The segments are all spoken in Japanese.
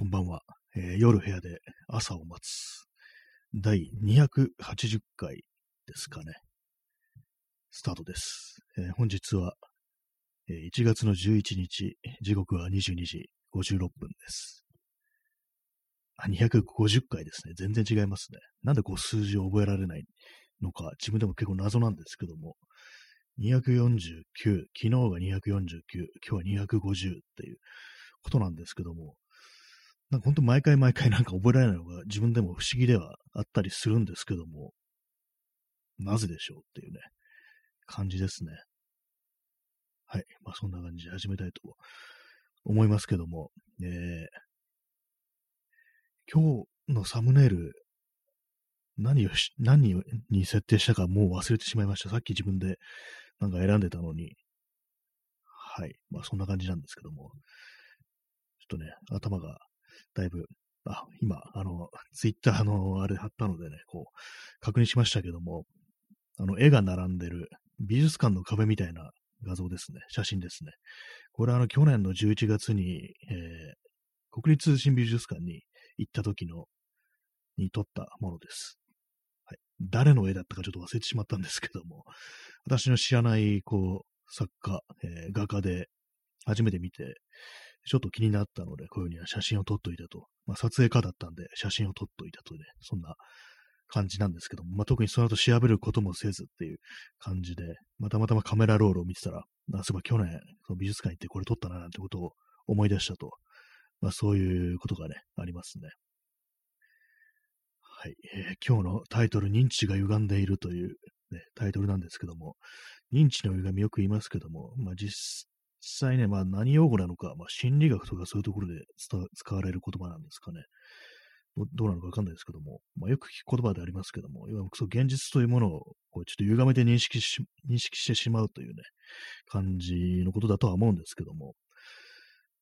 こんばんは、えー夜部屋で朝を待つ。第280回ですかね。スタートです。えー本日は、えー1月の11日、時刻は22時56分です。あ、250回ですね。全然違いますね。なんでこう数字を覚えられないのか、自分でも結構謎なんですけども、249、昨日が249、今日は250っていうことなんですけども、なんか本当毎回毎回なんか覚えられないのが自分でも不思議ではあったりするんですけども、なぜでしょうっていうね、感じですね。はい。まあそんな感じで始めたいと思いますけども、えー、今日のサムネイル、何をし、何に設定したかもう忘れてしまいました。さっき自分でなんか選んでたのに。はい。まあそんな感じなんですけども。ちょっとね、頭がだいぶ、あ、今、あの、ツイッターのあれ貼ったのでね、こう、確認しましたけども、あの、絵が並んでる美術館の壁みたいな画像ですね、写真ですね。これはあの、去年の11月に、えー、国立新美術館に行った時の、に撮ったものです。はい。誰の絵だったかちょっと忘れてしまったんですけども、私の知らない、こう、作家、えー画家で、初めて見て、ちょっと気になったので、こういうふうには写真を撮っといたと。まあ、撮影家だったんで、写真を撮っといたとね、そんな感じなんですけども、まあ、特にその後調べることもせずっていう感じで、またまたまカメラロールを見てたら、あ、そういえば去年、その美術館行ってこれ撮ったななんてことを思い出したと。まあ、そういうことがね、ありますね。はい、えー今日のタイトル、認知が歪んでいるという、ね、タイトルなんですけども、認知の歪みよく言いますけども、まあ、実実際ね、まあ何用語なのか、まあ心理学とかそういうところで使われる言葉なんですかね。どうなのかわかんないですけども、まあよく聞く言葉でありますけども、いわゆるそう現実というものをこうちょっと歪めて認識し、認識してしまうというね、感じのことだとは思うんですけども、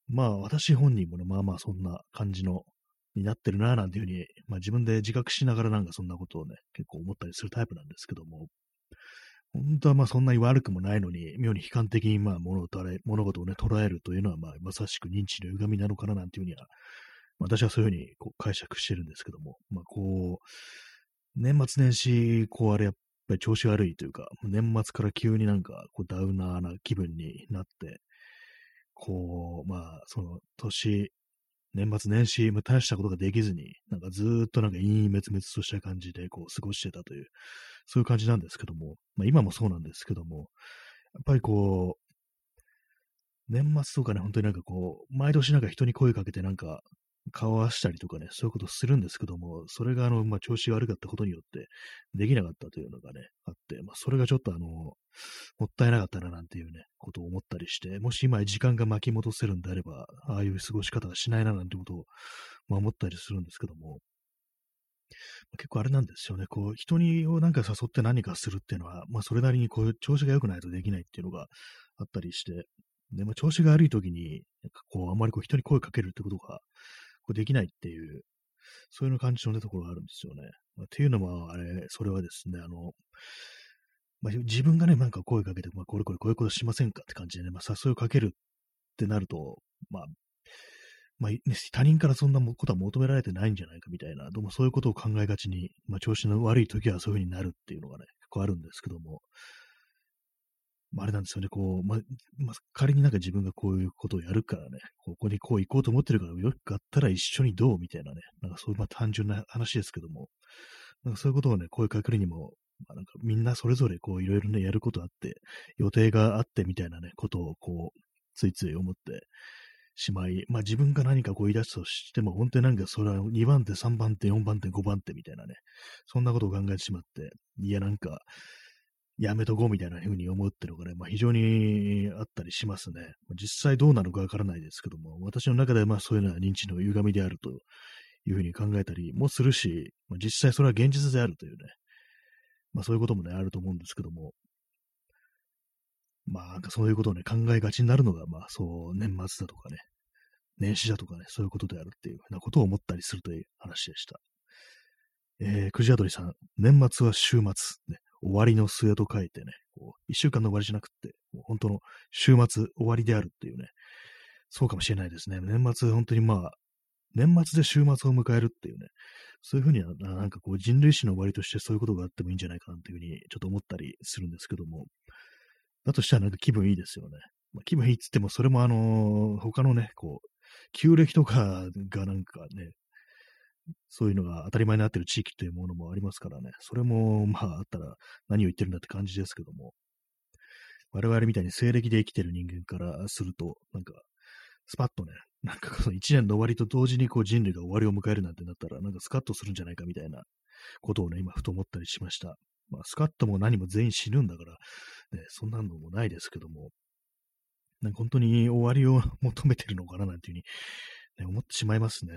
まあ私本人もね、まあまあそんな感じの、になってるなぁなんていうふうに、まあ自分で自覚しながらなんかそんなことをね、結構思ったりするタイプなんですけども、本当はまあそんなに悪くもないのに、妙に悲観的にまあ物を物事をね、捉えるというのはまあまさしく認知の歪みなのかななんていうふうには、私はそういうふうにこう解釈してるんですけども、まあこう、年末年始、こうあれやっぱり調子悪いというか、年末から急になんかこうダウナーな気分になって、こう、まあその年、年末年始、まあ大したことができずに、なんかずっとなんか陰々滅滅とした感じでこう過ごしてたという、そういう感じなんですけども、まあ今もそうなんですけども、やっぱりこう、年末とかね、本当になんかこう、毎年なんか人に声かけてなんか顔合わしたりとかね、そういうことするんですけども、それがあの、まあ調子が悪かったことによってできなかったというのがね、あって、まあそれがちょっとあの、もったいなかったななんていうね、ことを思ったりして、もし今時間が巻き戻せるんであれば、ああいう過ごし方はしないななんてことを、まあ思ったりするんですけども、結構あれなんですよね。こう、人をなんか誘って何かするっていうのは、まあそれなりにこう、調子が良くないとできないっていうのがあったりして、で、まあ調子が悪い時に、なんかこう、あんまりこう人に声かけるってことが、こうできないっていう、そういう感じの、ところがあるんですよね。まあ、っていうのも、あれ、それはですね、あの、まあ、自分がね、なんか声かけて、まあ、これこれこういうことしませんかって感じでね、まあ、誘いをかけるってなると、まあ、まあ、他人からそんなことは求められてないんじゃないかみたいな、どうもそういうことを考えがちに、まあ、調子の悪い時はそういう風になるっていうのがね、結構あるんですけども、まあ、あれなんですよね、こう、ま、まあ、仮になんか自分がこういうことをやるからね、ここにこう行こうと思ってるから、よかったら一緒にどうみたいなね、なんかそういうまあ単純な話ですけども、なんかそういうことをね、声かけるにも、まあ、なんかみんなそれぞれこういろいろね、やることあって、予定があってみたいなね、ことをこう、ついつい思ってしまい、まあ自分が何かこう言い出すとしても、本当になんかそれは2番手、3番手、4番手、5番手みたいなね、そんなことを考えてしまって、いやなんか、やめとこうみたいな風に思うってるのがね、まあ、非常にあったりしますね。実際どうなのかわからないですけども、私の中ではまあそういうのは認知の歪みであるというふうに考えたりもするし、まあ、実際それは現実であるというね、まあそういうこともね、あると思うんですけども、まあなんかそういうことをね、考えがちになるのが、まあそう、年末だとかね、年始だとかね、そういうことであるっていうふうなことを思ったりするという話でした。えー、くじあどりさん、年末は週末、ね、終わりの末と書いてね、一週間の終わりじゃなくて、もう本当の週末終わりであるっていうね、そうかもしれないですね。年末、本当にまあ、年末で週末を迎えるっていうね、そういうふうには、なんかこう人類史の終わりとしてそういうことがあってもいいんじゃないかなというふうにちょっと思ったりするんですけども、だとしたらなんか気分いいですよね。まあ、気分いいっつっても、それもあのー、他のね、こう、旧暦とかがなんかね、そういうのが当たり前になってる地域というものもありますからね、それもまああったら何を言ってるんだって感じですけども、我々みたいに西暦で生きてる人間からすると、なんか、スパッとね、なんかその一年の終わりと同時にこう人類が終わりを迎えるなんてなったら、なんかスカッとするんじゃないかみたいなことをね、今ふと思ったりしました。まあ、スカッとも何も全員死ぬんだから、ね、そんなのもないですけども、なんか本当に終わりを求めてるのかななんていうふうに、ね、思ってしまいますね。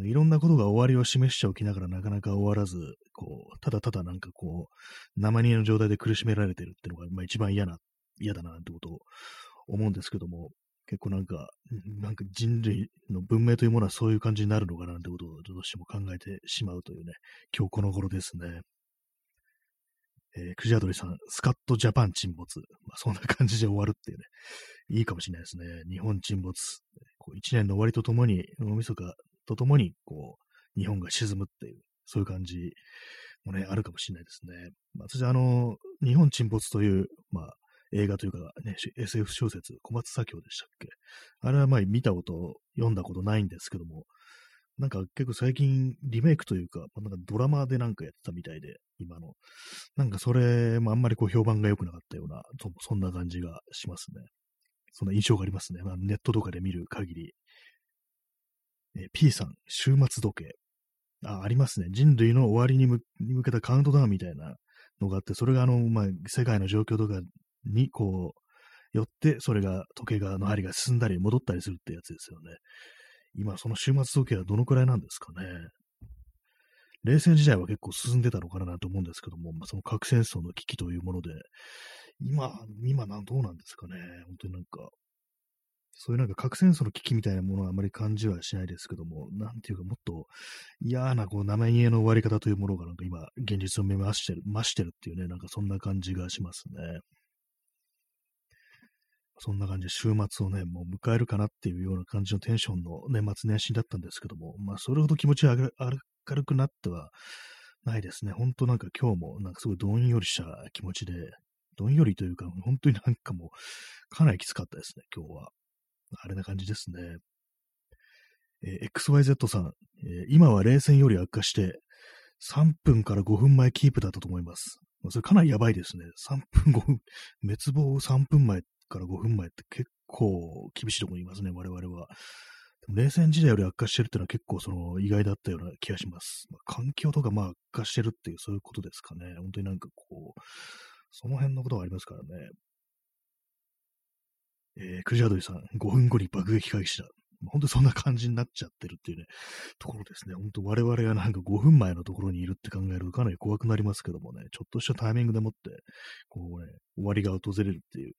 いろんなことが終わりを示しておきながらなかなか終わらず、こう、ただただなんかこう、生煮の状態で苦しめられてるっていうのが、まあ一番嫌な、嫌だななんてことを思うんですけども、結構なんか、なんか人類の文明というものはそういう感じになるのかななんてことをどうしても考えてしまうというね、今日この頃ですね。えー、クジアドリさん、スカットジャパン沈没。まあ、そんな感じで終わるっていうね、いいかもしれないですね。日本沈没。こう一年の終わりとともに、大晦日とともに、こう、日本が沈むっていう、そういう感じもね、あるかもしれないですね。まあ、私、あの、日本沈没という、まあ、映画というか、ね、SF 小説、小松左京でしたっけ？あれはまあ見たこと、読んだことないんですけども、なんか結構最近リメイクというか、なんかドラマでなんかやってたみたいで、今の。なんかそれもあんまりこう評判が良くなかったような、そんな感じがしますね。そんな印象がありますね。まあ、ネットとかで見る限り。え P さん、週末時計。あ、ありますね。人類の終わりに向けたカウントダウンみたいなのがあって、それがあの、まあ、世界の状況とかに、こう、よって、それが、時計が、の針が進んだり戻ったりするってやつですよね。今、その終末時計はどのくらいなんですかね。冷戦時代は結構進んでたのかなと思うんですけども、まあ、その核戦争の危機というもので、今、今なんどうなんですかね。本当になんか、そういうなんか核戦争の危機みたいなものはあまり感じはしないですけども、なんていうかもっと嫌なこう生家の終わり方というものがなんか今、現実を目増してる、増してるっていうね、なんかそんな感じがしますね。そんな感じで週末をね、もう迎えるかなっていうような感じのテンションの年末年始だったんですけども、まあそれほど気持ちが明るくなってはないですね。ほんとなんか今日もなんかすごいどんよりした気持ちで、どんよりというか、本当になんかもうかなりきつかったですね、今日は。あれな感じですね。えー、XYZ さん、えー、今は冷戦より悪化して、3分から5分前キープだったと思います。まそれかなりやばいですね。3分5分、滅亡3分前から5分前って結構厳しいところにいますね、我々は。でも冷戦時代より悪化してるっていうのは結構その意外だったような気がします。まあ、環境とかまあ悪化してるっていうそういうことですかね。本当になんかこう、その辺のことがありますからね。えー、クジャドリさん、5分後に爆撃開始だ。本当にそんな感じになっちゃってるっていうね、ところですね。本当我々がなんか5分前のところにいるって考えるとかなり怖くなりますけどもね、ちょっとしたタイミングでもって、こうね、終わりが訪れるっていう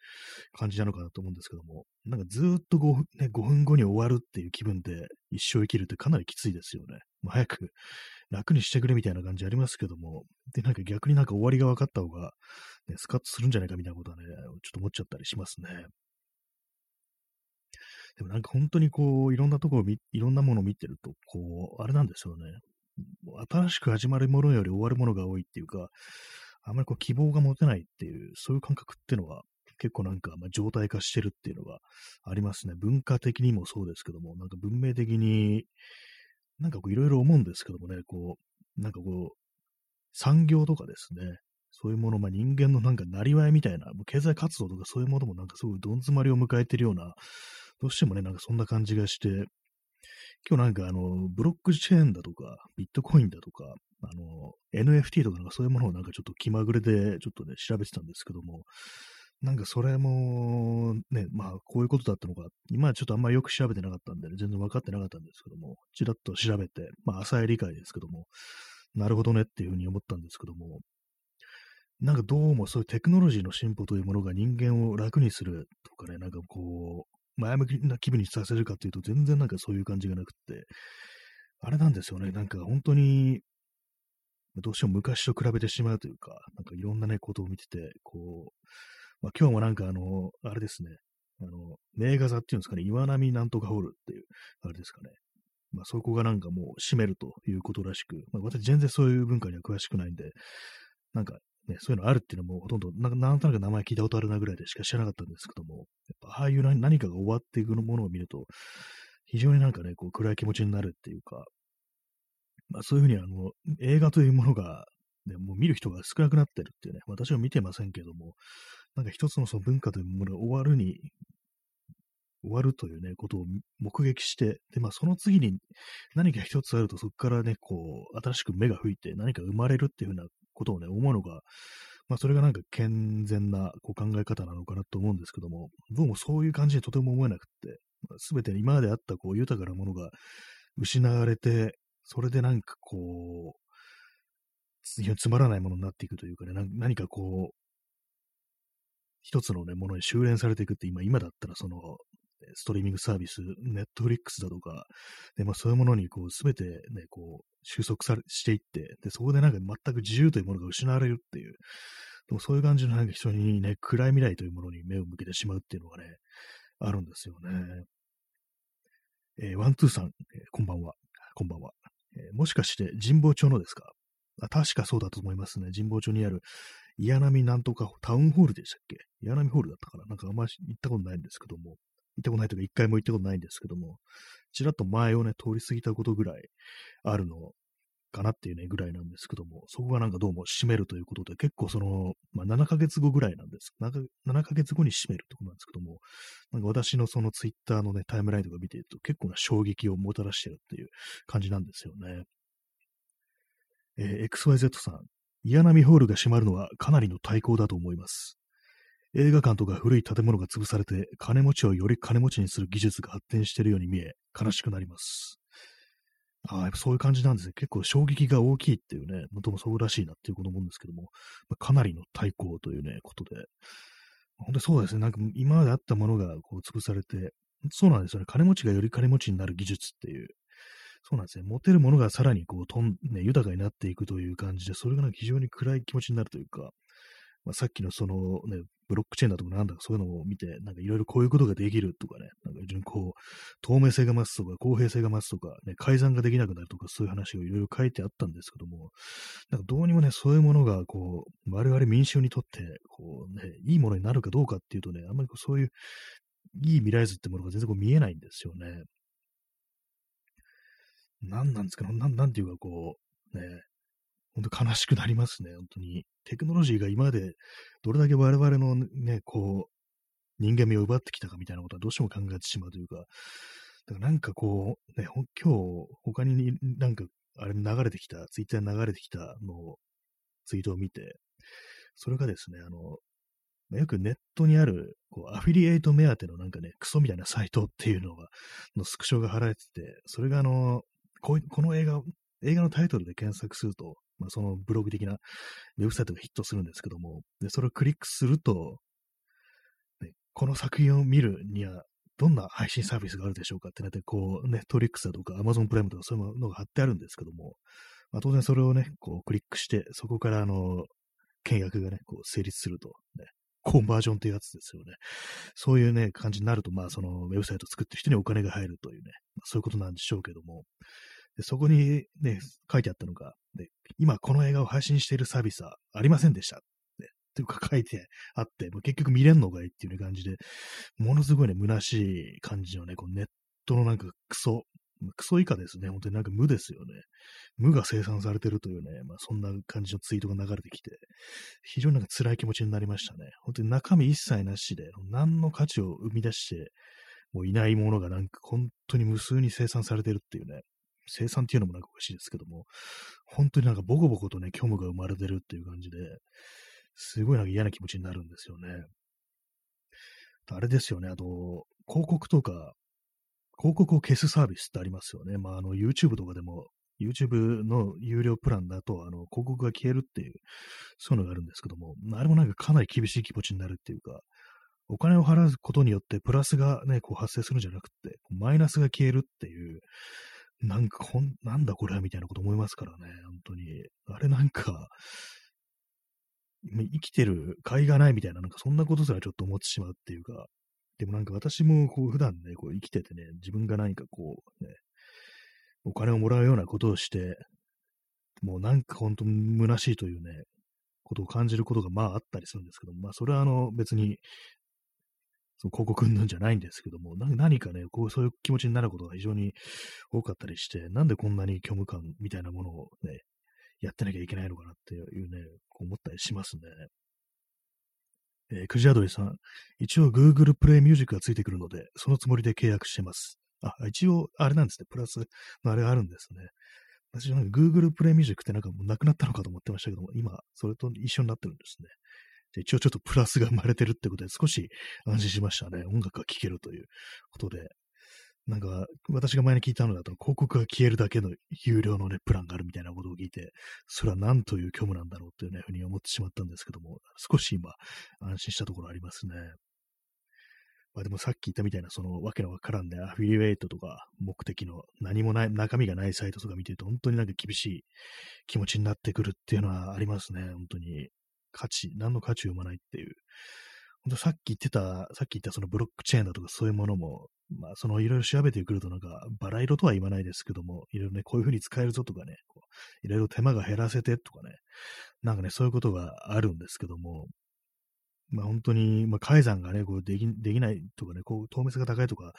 感じなのかなと思うんですけども、なんかずっと 5, 分、ね、5分後に終わるっていう気分で一生生きるってかなりきついですよね。まあ、早く楽にしてくれみたいな感じありますけども、で、なんか逆になんか終わりが分かった方が、ね、スカッとするんじゃないかみたいなことはね、ちょっと思っちゃったりしますね。でもなんか本当にこう、いろんなところを見、いろんなものを見てると、こう、あれなんですよね。新しく始まるものより終わるものが多いっていうか、あまりこう希望が持てないっていう、そういう感覚っていうのは結構なんか、まあ、状態化してるっていうのがありますね。文化的にもそうですけども、なんか文明的に、なんかこういろいろ思うんですけどもね、こう、なんかこう、産業とかですね、そういうもの、まあ、人間のなんかなりわいみたいな、経済活動とかそういうものもなんかすごいどん詰まりを迎えてるような、どうしてもね、なんかそんな感じがして、今日なんかあの、ブロックチェーンだとか、ビットコインだとか、あの、NFT とかなんかそういうものをなんかちょっと気まぐれでちょっとね、調べてたんですけども、なんかそれも、ね、まあこういうことだったのか、今ちょっとあんまりよく調べてなかったんで、ね、全然分かってなかったんですけども、ちらっと調べて、まあ浅い理解ですけども、なるほどねっていうふうに思ったんですけども、なんかどうもそういうテクノロジーの進歩というものが人間を楽にするとかね、なんかこう、前向きな気分にさせるかっていうと、全然なんかそういう感じがなくって、あれなんですよね。なんか本当に、どうしても昔と比べてしまうというか、なんかいろんなね、ことを見てて、こう、まあ、今日もなんかあの、あれですね、あの、名画座っていうんですかね、岩波なんとかホールっていう、あれですかね。まあ、そこがなんかもう閉めるということらしく、まあ、私全然そういう文化には詳しくないんで、なんかね、そういうのあるっていうのもほとんどな、なんとなく名前聞いたことあるなぐらいでしか知らなかったんですけども、やっぱああいう何かが終わっていくものを見ると、非常になんかね、こう暗い気持ちになるっていうか、まあそういうふうにあの、映画というものが、ね、もう見る人が少なくなってるっていうね、私は見てませんけども、なんか一つのその文化というものが終わるに終わるというね、ことを目撃して、で、まあ、その次に何か一つあると、そこからね、こう、新しく芽が吹いて何か生まれるっていうふうなことをね、思うのが、まあ、それがなんか健全なこう考え方なのかなと思うんですけども、どうもそういう感じでとても思えなくって、す、べ、て今まであったこう豊かなものが失われて、それでなんかこう、つまらないものになっていくというかね、何かこう、一つのね、ものに修練されていくって、今、今だったらその、ストリーミングサービス、ネットフリックスだとか、で、まあそういうものにこう、すべてね、こう、収束され、していって、で、そこでなんか全く自由というものが失われるっていう、でもそういう感じのなんか人にね、暗い未来というものに目を向けてしまうっていうのがね、あるんですよね。えー、ワンツーさん、えー、こんばんは。こんばんは。えー、もしかして神保町のですか？あ確かそうだと思いますね。神保町にある岩波なんとかタウンホールでしたっけ？岩波ホールだったかな？なんかあんまり行ったことないんですけども、行ったことないというか、一回も行ったことないんですけども、ちらっと前をね、通り過ぎたことぐらいあるのかなっていうね、ぐらいなんですけども、そこがなんかどうも閉めるということで、結構その、まあ、7ヶ月後ぐらいなんです。7, ヶ月後に閉めるってことなんですけども、なんか私のそのツイッターのね、タイムラインとか見てると結構な衝撃をもたらしてるっていう感じなんですよね。えー、XYZ さん、岩波ホールが閉まるのはかなりの対抗だと思います。映画館とか古い建物が潰されて、金持ちをより金持ちにする技術が発展しているように見え、悲しくなります。ああ、やっぱそういう感じなんですね。結構衝撃が大きいっていうね、もともそうらしいなっていうこと思うんですけども、まあ、かなりの対抗というね、ことで。本当にそうですね。なんか今まであったものがこう潰されて、そうなんですよね。金持ちがより金持ちになる技術っていう、そうなんですね。持てるものがさらにこう、とん、ね、豊かになっていくという感じで、それがなんか非常に暗い気持ちになるというか、まあ、さっきのそのね、ブロックチェーンだとかなんだかそういうのを見て、なんかいろいろこういうことができるとかね、なんか非常にこう、透明性が増すとか、公平性が増すとか、ね、改ざんができなくなるとか、そういう話がいろいろ書いてあったんですけども、なんかどうにもね、そういうものが、こう、我々民衆にとって、こうね、いいものになるかどうかっていうとね、あんまりこうそういう、いい未来図ってものが全然こう見えないんですよね。何なんですかなん、なんていうかこう、ね、本当悲しくなりますね、本当に。テクノロジーが今までどれだけ我々のね、こう、人間味を奪ってきたかみたいなことはどうしても考えてしまうというか、だからなんかこう、ね、今日、他になんか、あれ流れてきた、ツイッターに流れてきたのを、ツイートを見て、それがですね、あの、よくネットにある、こう、アフィリエイト目当てのなんかね、クソみたいなサイトっていうのが、のスクショが貼られてて、それがあの、ここの映画、映画のタイトルで検索すると、まあ、そのブログ的なウェブサイトがヒットするんですけども、でそれをクリックすると、ね、この作品を見るには、どんな配信サービスがあるでしょうかってなって、こう、ネットリックスだとか、アマゾンプライムとかそういうのが貼ってあるんですけども、まあ、当然それをね、こうクリックして、そこからあの、契約がね、こう成立すると、ね、コンバージョンっていうやつですよね。そういうね、感じになると、まあ、そのウェブサイトを作ってる人にお金が入るというね、まあ、そういうことなんでしょうけども、でそこにね、書いてあったのが、で今この映画を配信しているサービスはありませんでした。ね、というか書いて あって、もう結局見れんのかいっていう、ね、感じで、ものすごいね、虚しい感じのね、こうネットのなんかクソ、クソ以下ですね。本当になんか無ですよね。無が生産されてるというね、まあそんな感じのツイートが流れてきて、非常になんか辛い気持ちになりましたね。本当に中身一切なしで、何の価値を生み出して、もういないものがなんか本当に無数に生産されてるっていうね、生産っていうのもなんかおかしいですけども、本当になんかボコボコとね、虚無が生まれてるっていう感じで、すごいなんか嫌な気持ちになるんですよね。あれですよね、あと、広告とか、広告を消すサービスってありますよね。まあ、あの、YouTube とかでも、YouTube の有料プランだと、あの、広告が消えるっていう、そういうのがあるんですけども、あれもなんかかなり厳しい気持ちになるっていうか、お金を払うことによってプラスがね、こう発生するんじゃなくて、マイナスが消えるっていう、なんかこん、なんだこれみたいなこと思いますからね、本当に。あれなんか、生きてる甲斐がないみたいな、なんかそんなことすらちょっと思ってしまうっていうか、でもなんか私もこう普段ね、こう生きててね、自分が何かこうね、お金をもらうようなことをして、もうなんか本当虚しいというね、ことを感じることがまああったりするんですけど、まあそれはあの別に、広告云々じゃないんですけども、何かね、こうそういう気持ちになることが非常に多かったりして、なんでこんなに虚無感みたいなものをね、やってなきゃいけないのかなっていうね、こう思ったりしますね。えー、クジアドリさん、一応 Google Play Music がついてくるので、そのつもりで契約してます。あ、一応、あれなんですね。プラスのあれがあるんですね。私は Google Play Music ってなんかもうなくなったのかと思ってましたけども、今、それと一緒になってるんですね。一応ちょっとプラスが生まれてるってことで少し安心しましたね。音楽が聴けるということで。なんか、私が前に聞いたのだと、広告が消えるだけの有料のね、プランがあるみたいなことを聞いて、それは何という虚無なんだろうっていうね、ふうに思ってしまったんですけども、少し今、安心したところありますね。まあでもさっき言ったみたいな、そのわけのわからんね、アフィリエイトとか目的の何もない、中身がないサイトとか見てると、本当になんか厳しい気持ちになってくるっていうのはありますね、本当に。価値、何の価値を生まないっていう。本当さっき言ってた、さっき言ったそのブロックチェーンだとかそういうものも、まあそのいろいろ調べてくるとなんかバラ色とは言わないですけども、いろいろね、こういうふうに使えるぞとかね、いろいろ手間が減らせてとかね、なんかね、そういうことがあるんですけども、まあ本当に、まあ改ざんがね、こうできできないとかね、こう透明性が高いとか、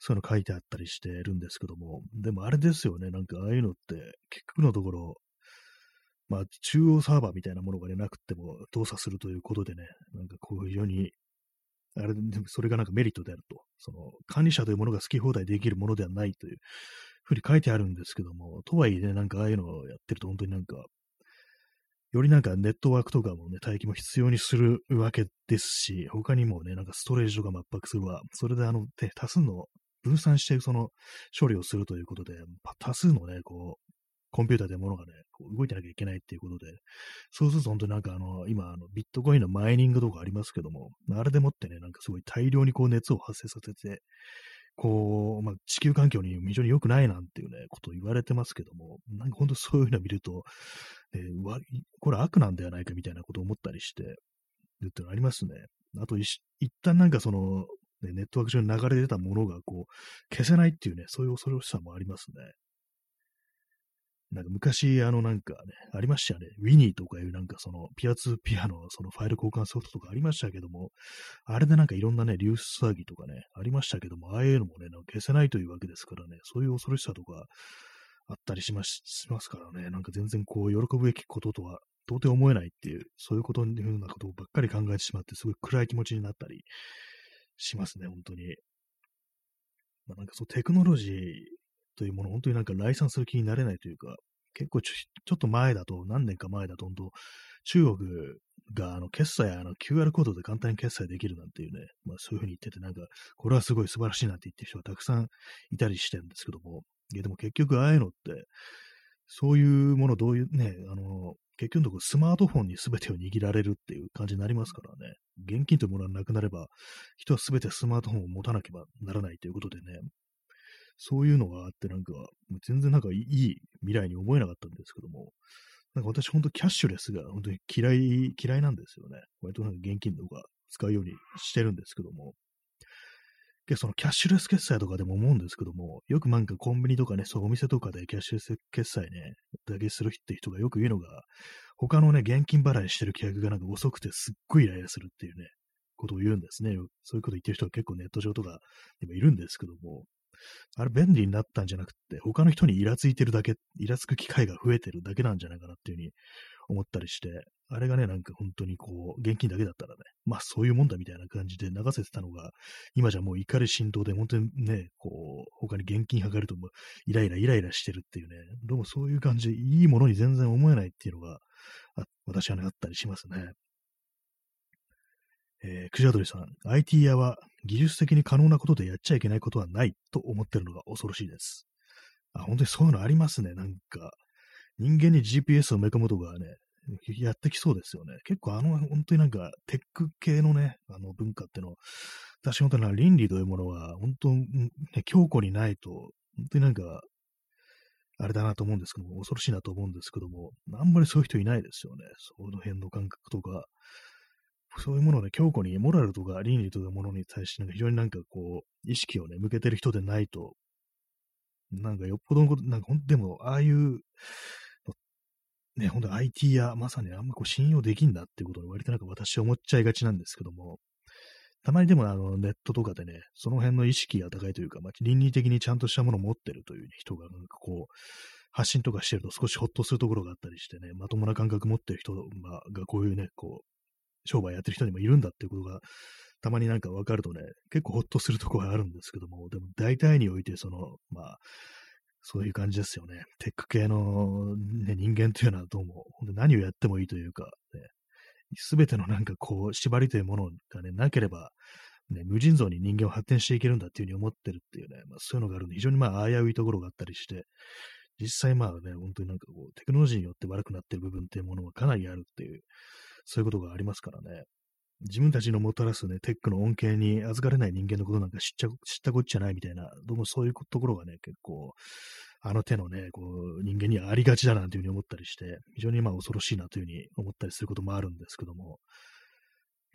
そういうの書いてあったりしてるんですけども、でもあれですよね、なんかああいうのって結局のところ、まあ、中央サーバーみたいなものが、ね、なくても動作するということでね、なんかこう非常に、あれ、それがなんかメリットであると。その、管理者というものが好き放題できるものではないというふうに書いてあるんですけども、とはいえね、なんかああいうのをやってると本当になんか、よりなんかネットワークとかもね、待機も必要にするわけですし、他にもね、なんかストレージとか圧迫するわ。それであの、多数の分散してその処理をするということで、多数のね、こう、コンピューターで物がね、こう動いてなきゃいけないっていうことで、そうすると本当になんかあの、今あの、ビットコインのマイニングとかありますけども、あれでもってね、なんかすごい大量にこう熱を発生させて、こう、まあ、地球環境に非常に良くないなんていうね、ことを言われてますけども、なんか本当そういうのを見ると、えー、これ悪なんではないかみたいなことを思ったりして、るっていうのありますね。あと一旦なんかその、ネットワーク上に流れ出たものがこう、消せないっていうね、そういう恐ろしさもありますね。なんか昔、あのなんかね、ありましたよね。ウィニーとかいうなんかそのピアツーピアのそのファイル交換ソフトとかありましたけども、あれでなんかいろんなね、流出騒ぎとかね、ありましたけども、ああいうのもね、消せないというわけですからね、そういう恐ろしさとかあったりしますしますからね、なんか全然こう、喜ぶべきこととは到底思えないっていう、そういうこというようなことばっかり考えてしまって、すごい暗い気持ちになったりしますね、本当に。まあ、なんかそう、テクノロジーというもの、本当になんか来賛する気になれないというか、結構ちょちょっと前だと、何年か前だと、本当中国があの決済、あの QR コードで簡単に決済できるなんていうね、まあそういうふうに言ってて、なんか、これはすごい素晴らしいなって言ってる人がたくさんいたりしてるんですけども、いやでも結局ああいうのって、そういうもの、どういうね、あの、結局のところスマートフォンに全てを握られるっていう感じになりますからね。現金というものがなくなれば、人は全てスマートフォンを持たなければならないということでね、そういうのがあって、なんか、全然なんかいい未来に思えなかったんですけども、なんか私本当キャッシュレスが本当に嫌い、嫌いなんですよね。割となんか現金とか使うようにしてるんですけども。で、そのキャッシュレス決済とかでも思うんですけども、よくなんかコンビニとかね、そうお店とかでキャッシュレス決済ね、だけするって人がよく言うのが、他のね、現金払いしてる客がなんか遅くてすっごいイライラするっていうね、ことを言うんですね。そういうこと言ってる人が結構ネット上とかにもいるんですけども、あれ便利になったんじゃなくて、他の人にイラついてるだけ、イラつく機会が増えてるだけなんじゃないかなっていうふうに思ったりして、あれがね、なんか本当にこう、現金だけだったらね、まあそういうもんだみたいな感じで流せてたのが、今じゃもう怒り浸透で、本当にね、こう、他に現金測るともイライライライラしてるっていうね、どうもそういう感じで、いいものに全然思えないっていうのが、私はね、あったりしますね。えー、クジャドリさん、IT 屋は技術的に可能なことでやっちゃいけないことはないと思ってるのが恐ろしいです。あ、本当にそういうのありますね。なんか、人間に GPS を埋め込むとかね、やってきそうですよね。結構あの、本当になんか、テック系のね、あの文化っての、私本当に倫理というものは、本当、ね、強固にないと、本当になんか、あれだなと思うんですけども、恐ろしいなと思うんですけども、あんまりそういう人いないですよね。その辺の感覚とか、そういうものをね、強固にモラルとか倫理というものに対して、なんか非常になんかこう、意識をね、向けてる人でないと、なんかよっぽどのこと、なんかほんでも、ああいう、ね、ほんと IT や、まさにあんまこう信用できんなってことに割となんか私思っちゃいがちなんですけども、たまにでもあのネットとかでね、その辺の意識が高いというか、まあ、倫理的にちゃんとしたものを持ってるという人がなんかこう、発信とかしてると少しほっとするところがあったりしてね、まともな感覚持ってる人がこういうね、こう、商売やってる人にもいるんだっていうことが、たまになんかわかるとね、結構ほっとするところがあるんですけども、でも大体においてその、まあ、そういう感じですよね。テック系の、ね、人間というのはどうも、何をやってもいいというか、ね、すべてのなんかこう、縛りというものがね、なければ、ね、無尽蔵に人間を発展していけるんだっていうふうに思ってるっていうね、まあ、そういうのがあるんで、非常にまあ危ういところがあったりして、実際まあね、本当になんかこう、テクノロジーによって悪くなってる部分っていうものはかなりあるっていう、そういうことがありますからね。自分たちのもたらすね、テックの恩恵に預かれない人間のことなんか知っちゃ、知ったこっちゃないみたいな、どうもそういうところがね、結構、あの手のね、こう、人間にはありがちだなんていうふうに思ったりして、非常にまあ恐ろしいなというふうに思ったりすることもあるんですけども、やっ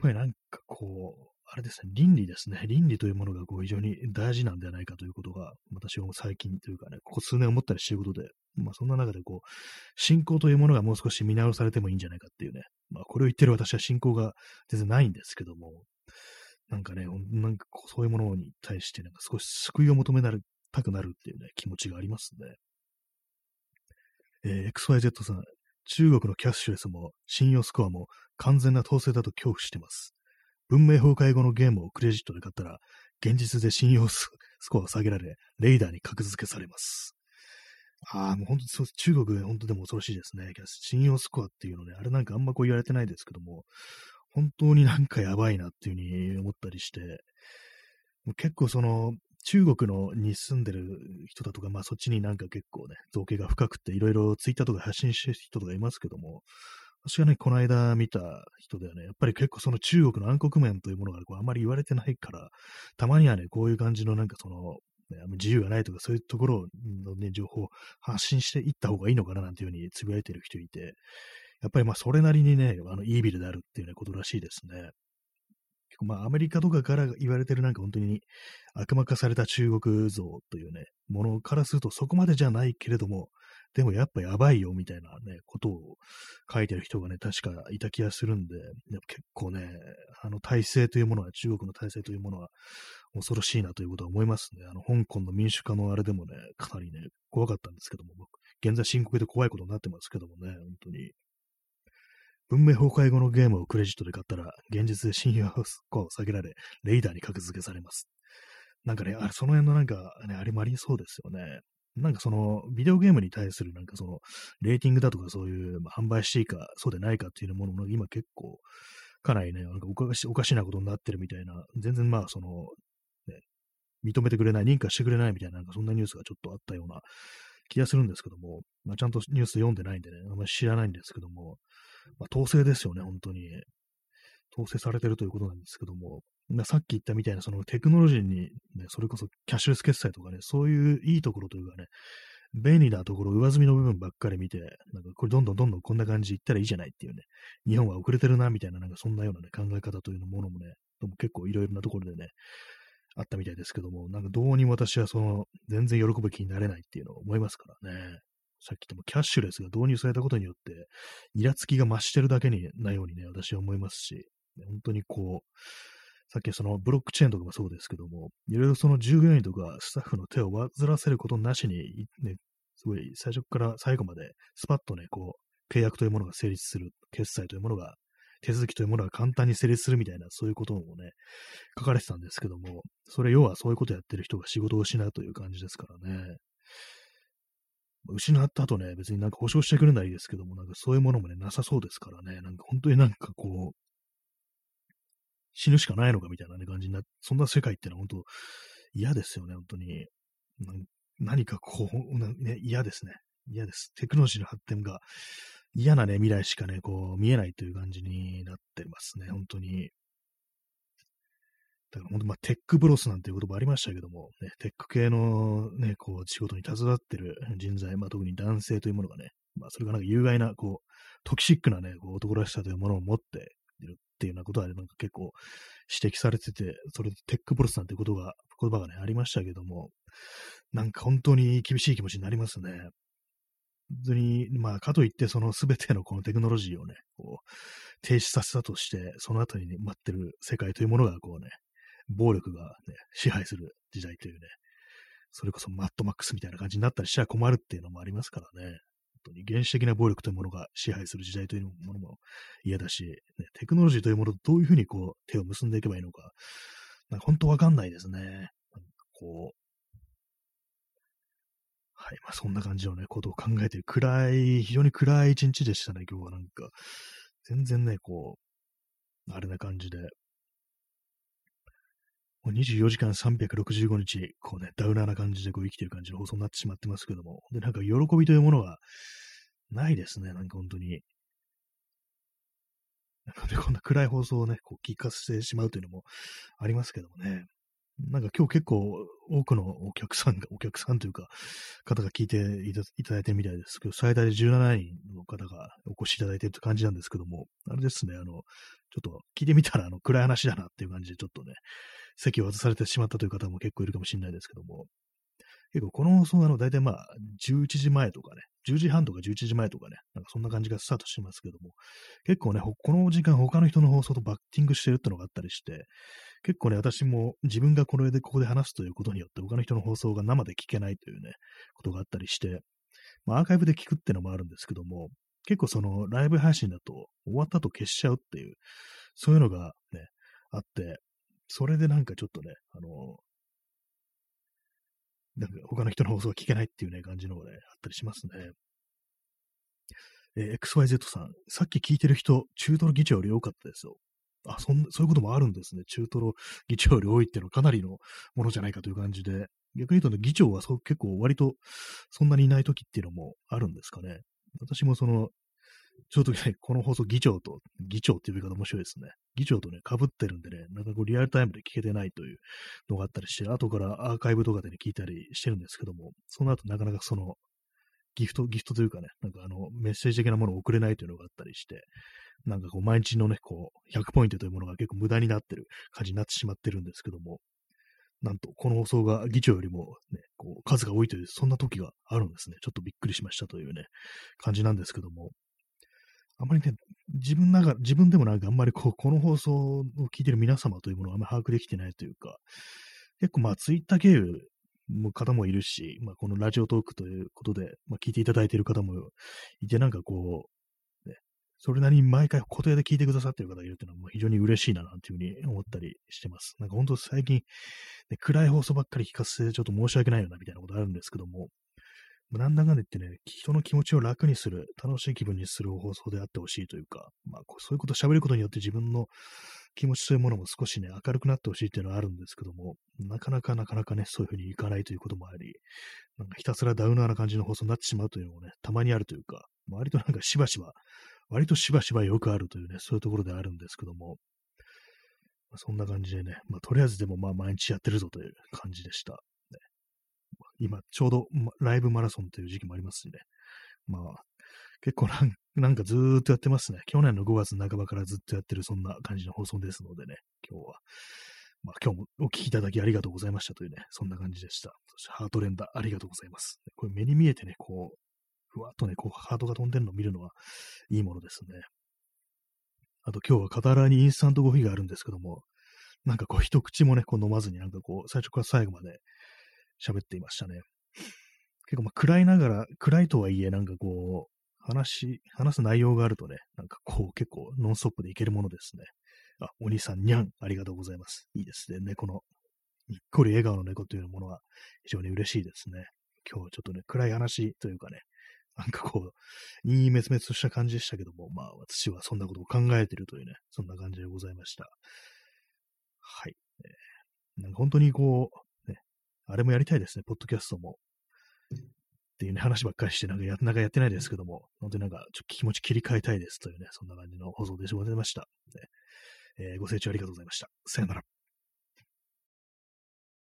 ぱりなんかこう、あれですね、倫理ですね。倫理というものがこう非常に大事なんではないかということが、私は最近というかね、ここ数年思ったりしてることで、まあそんな中でこう、信仰というものがもう少し見直されてもいいんじゃないかっていうね、まあこれを言ってる私は信仰が全然ないんですけども、なんかね、なんかこうそういうものに対してなんか少し救いを求めなるたくなるっていうね、気持ちがありますね。えー、XYZ さん、中国のキャッシュレスも信用スコアも完全な統制だと恐怖してます。文明崩壊後のゲームをクレジットで買ったら、現実で信用スコアを下げられ、レーダーに格付けされます。ああ、もう本当、中国本当でも恐ろしいですね。信用スコアっていうのね、あれなんかあんまこう言われてないですけども、本当になんかやばいなっていうふうに思ったりして、結構その、中国のに住んでる人だとか、まあそっちになんか結構ね、造形が深くて、いろいろツイッターとか発信してる人とかいますけども、私がね、この間見た人ではね、やっぱり結構その中国の暗黒面というものがこうあまり言われてないから、たまにはね、こういう感じのなんかその、ね、自由がないとかそういうところのね、情報を発信していった方がいいのかななんていうふうにつぶやいてる人いて、やっぱりまあそれなりにね、あの、イービルであるっていう、ね、ことらしいですね。結構まあアメリカとかから言われてるなんか本当に悪魔化された中国像というね、ものからするとそこまでじゃないけれども、でもやっぱやばいよみたいなね、ことを書いてる人がね、確かいた気がするんで、結構ね、あの体制というものは、中国の体制というものは恐ろしいなということは思いますね。あの、香港の民主化のあれでもね、かなりね、怖かったんですけども、現在深刻で怖いことになってますけどもね、本当に。文明崩壊後のゲームをクレジットで買ったら、現実で信用を下げられ、レーダーに格付けされます。なんかね、あれ、その辺のなんか、ね、あれもありそうですよね。なんかその、ビデオゲームに対するなんかその、レーティングだとかそういう、まあ、販売していいか、そうでないかっていうものが今結構、かなりね、なんかおかしおかしなことになってるみたいな、全然まあその、認めてくれない、認可してくれないみたいな、なんかそんなニュースがちょっとあったような気がするんですけども、まあちゃんとニュース読んでないんでね、あんまり知らないんですけども、まあ統制ですよね、本当に。統制されてるということなんですけども、さっき言ったみたいなそのテクノロジーに、ね、それこそキャッシュレス決済とかね、そういういいところというかね、便利なところ、上積みの部分ばっかり見て、なんかこれどんどんどんどんこんな感じでいったらいいじゃないっていうね、日本は遅れてるなみたいな、なんかそんなようなね、考え方というものもね、も結構いろいろなところでね、あったみたいですけども、なんかどうに私はその、全然喜ぶ気になれないっていうのを思いますからね。さっき言ってもキャッシュレスが導入されたことによって、イラつきが増してるだけにないようにね、私は思いますし、本当にこう、さっきそのブロックチェーンとかもそうですけども、いろいろその従業員とかスタッフの手を煩わせることなしに、ね、すごい最初から最後までスパッとね、こう、契約というものが成立する、決済というものが、手続きというものが簡単に成立するみたいな、そういうこともね、書かれてたんですけども、それ要はそういうことやってる人が仕事を失うという感じですからね。失った後ね、別になんか保証してくれないですけども、なんかそういうものもね、なさそうですからね、なんか本当になんかこう、死ぬしかないのかみたいな、ね、感じになって、そんな世界ってのは本当嫌ですよね、本当に。何かこう、ね、嫌ですね。嫌です。テクノロジーの発展が嫌なね、未来しかね、こう、見えないという感じになってますね、本当に。だから本当、まあ、テックブロスなんていう言葉ありましたけども、ね、テック系のね、こう、仕事に携わってる人材、まあ、特に男性というものがね、まあ、それがなんか有害な、こう、toxic なね、こう男らしさというものを持っているっていうようなことは、ねなんか結構指摘されてて、それで tech bros なんてことが、言葉がね、ありましたけども、なんか本当に厳しい気持ちになりますね。本当に、まあ、かといって、その全てのこのテクノロジーをね、こう、停止させたとして、その後に、待ってる世界というものが、こうね、暴力がね、支配する時代というね、それこそマッドマックスみたいな感じになったりしちゃ困るっていうのもありますからね。本当に原始的な暴力というものが支配する時代というものも嫌だし、ね、テクノロジーというものとどういうふうにこう手を結んでいけばいいのか、なんか本当わかんないですね。こう、はい。まあ、そんな感じのね、ことを考えてる暗い、非常に暗い一日でしたね、今日はなんか。全然ね、こう、あれな感じで。もう24時間365日、こうね、ダウナーな感じでこう生きてる感じの放送になってしまってますけども、で、なんか喜びというものがないですね、なんか本当に。なんでこんな暗い放送をね、こう聞かせてしまうというのもありますけどもね。なんか今日結構多くのお客さんが、お客さんというか、方が聞いていただいてるみたいですけど、最大で17人の方がお越しいただいてるという感じなんですけども、あれですね、あの、ちょっと聞いてみたら、あの、暗い話だなっていう感じで、ちょっとね、席を外されてしまったという方も結構いるかもしれないですけども、結構この放送はあの、大体まあ、11時前とかね、10時半とか11時前とかね、なんかそんな感じがスタートしてますけども、結構ね、この時間他の人の放送とバッティングしてるってのがあったりして、結構ね、私も自分がこれでここで話すということによって他の人の放送が生で聞けないというね、ことがあったりして、まあ、アーカイブで聞くってのもあるんですけども、結構そのライブ配信だと終わった後消しちゃうっていう、そういうのがね、あって、それでなんかちょっとね、あの、なんか他の人の放送が聞けないっていうね、感じのがね、あったりしますね。えー、XYZ さん、さっき聞いてる人、中トロ議長より多かったですよ。あ、そんそういうこともあるんですね。中トロ議長より多いっていうのはかなりのものじゃないかという感じで、逆に言うとね、議長はそ結構割とそんなにいない時っていうのもあるんですかね。私もその、ちょうどね、この放送議長と、議長っていう言い方面白いですね。議長とね、被ってるんでね、なんかこうリアルタイムで聞けてないというのがあったりして、後からアーカイブとかでね、聞いたりしてるんですけども、その後なかなかその、ギフト、ギフトというかね、なんかあの、メッセージ的なものを送れないというのがあったりして、なんかこう、毎日のね、こう、100ポイントというものが結構無駄になってる感じになってしまってるんですけども、なんと、この放送が議長よりもね、こう、数が多いという、そんな時があるんですね。ちょっとびっくりしましたというね、感じなんですけども、あまりね、自分なが自分でもなんかあんまりこう、この放送を聞いてる皆様というものをあんまり把握できてないというか、結構まあ、ツイッター経由方もいるし、まあ、このラジオトークということで、まあ、聞いていただいている方もいて、なんかこう、ね、それなりに毎回固定で聞いてくださっている方がいるっていうのはもう非常に嬉しいななんていうふうに思ったりしてます。なんか本当最近、ね、暗い放送ばっかり聞かせてちょっと申し訳ないよなみたいなことあるんですけども、なんだかんだ言ってね、人の気持ちを楽にする、楽しい気分にする放送であってほしいというか、まあ、そういうことを喋ることによって自分の気持ちというものも少しね、明るくなってほしいっていうのはあるんですけども、なかなかなかなかね、そういうふうにいかないということもあり、なんかひたすらダウナーな感じの放送になってしまうというのもね、たまにあるというか、割となんかしばしば、割としばしばよくあるというね、そういうところであるんですけども、まあそんな感じでね、まあ、とりあえずでもまあ毎日やってるぞという感じでした。ね今、ちょうどライブマラソンという時期もありますしね。まあ、結構 なんかずーっとやってますね。去年の5月半ばからずっとやってるそんな感じの放送ですのでね、今日は。まあ、今日もお聞きいただきありがとうございましたというね、そんな感じでした。そしてハート連打ありがとうございます。これ目に見えてね、こう、ふわっとね、こうハートが飛んでるのを見るのはいいものですね。あと今日はカタラにインスタントコーヒーがあるんですけども、なんかこう一口もね、こう飲まずになんかこう、最初から最後まで喋っていましたね。結構まあ暗いながら、暗いとはいえ、なんかこう、話、話す内容があるとね、なんかこう結構ノンストップでいけるものですね。あ、お兄さん、にゃん、ありがとうございます。いいですね。猫の、にっこり笑顔の猫というものは非常に嬉しいですね。今日ちょっとね、暗い話というかね、なんかこう、いい滅々とした感じでしたけども、まあ私はそんなことを考えてるというね、そんな感じでございました。はい。えー、なんか本当にこう、ねあれもやりたいですね、ポッドキャストも。っていうね、話ばっかりして、なんかや、なんかやってないですけども、本当になんか、ちょっと気持ち切り替えたいですというね、そんな感じの放送でございました。えー、ご清聴ありがとうございました。さよなら。